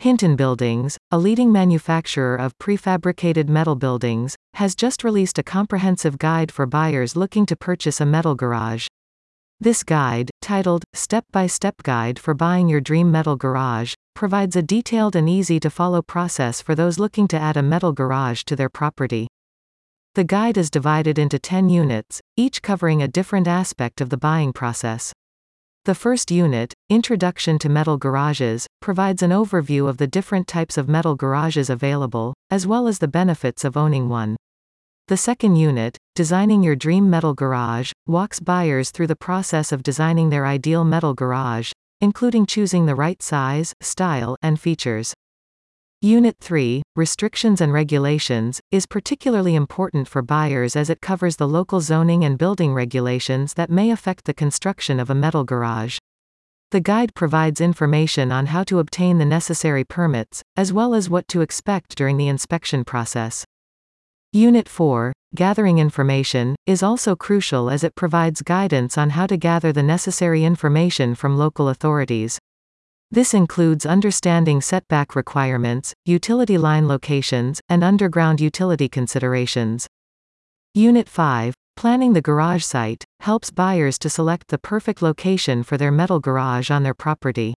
Hinton Buildings, a leading manufacturer of prefabricated metal buildings, has just released a comprehensive guide for buyers looking to purchase a metal garage. This guide, titled Step-by-Step Guide for Buying Your Dream Metal Garage, provides a detailed and easy-to-follow process for those looking to add a metal garage to their property. The guide is divided into 10 units, each covering a different aspect of the buying process. The first unit, Introduction to Metal Garages, provides an overview of the different types of metal garages available, as well as the benefits of owning one. The second unit, Designing Your Dream Metal Garage, walks buyers through the process of designing their ideal metal garage, including choosing the right size, style, and features. Unit 3, Restrictions and Regulations, is particularly important for buyers as it covers the local zoning and building regulations that may affect the construction of a metal garage. The guide provides information on how to obtain the necessary permits, as well as what to expect during the inspection process. Unit 4, Gathering Information, is also crucial as it provides guidance on how to gather the necessary information from local authorities. This includes understanding setback requirements, utility line locations, and underground utility considerations. Unit 5, Planning the garage site, helps buyers to select the perfect location for their metal garage on their property.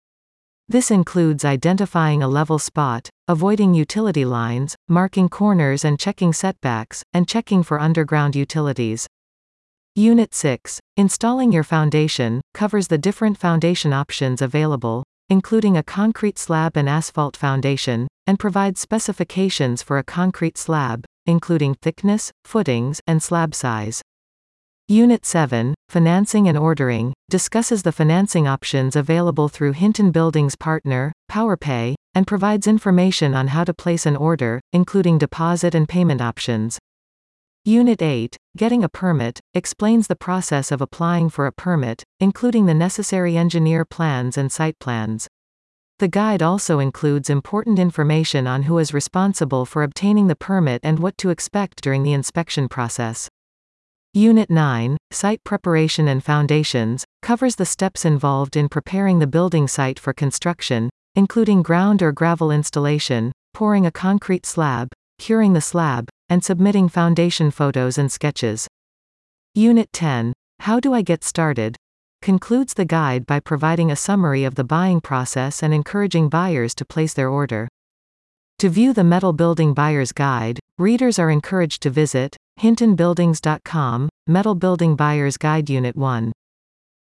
This includes identifying a level spot, avoiding utility lines, marking corners and checking setbacks, and checking for underground utilities. Unit 6, Installing your foundation, covers the different foundation options available, including a concrete slab and asphalt foundation, and provides specifications for a concrete slab, including thickness, footings, and slab size. Unit 7, Financing and Ordering, discusses the financing options available through Hinton Buildings Partner, PowerPay, and provides information on how to place an order, including deposit and payment options. Unit 8, Getting a Permit, explains the process of applying for a permit, including the necessary engineer plans and site plans. The guide also includes important information on who is responsible for obtaining the permit and what to expect during the inspection process. Unit 9, Site Preparation and Foundations, covers the steps involved in preparing the building site for construction, including ground or gravel installation, pouring a concrete slab, curing the slab, and submitting foundation photos and sketches. Unit 10, How Do I Get Started? concludes the guide by providing a summary of the buying process and encouraging buyers to place their order. To view the Metal Building Buyer's Guide, readers are encouraged to visit hintonbuildings.com, Metal Building Buyer's Guide Unit 1.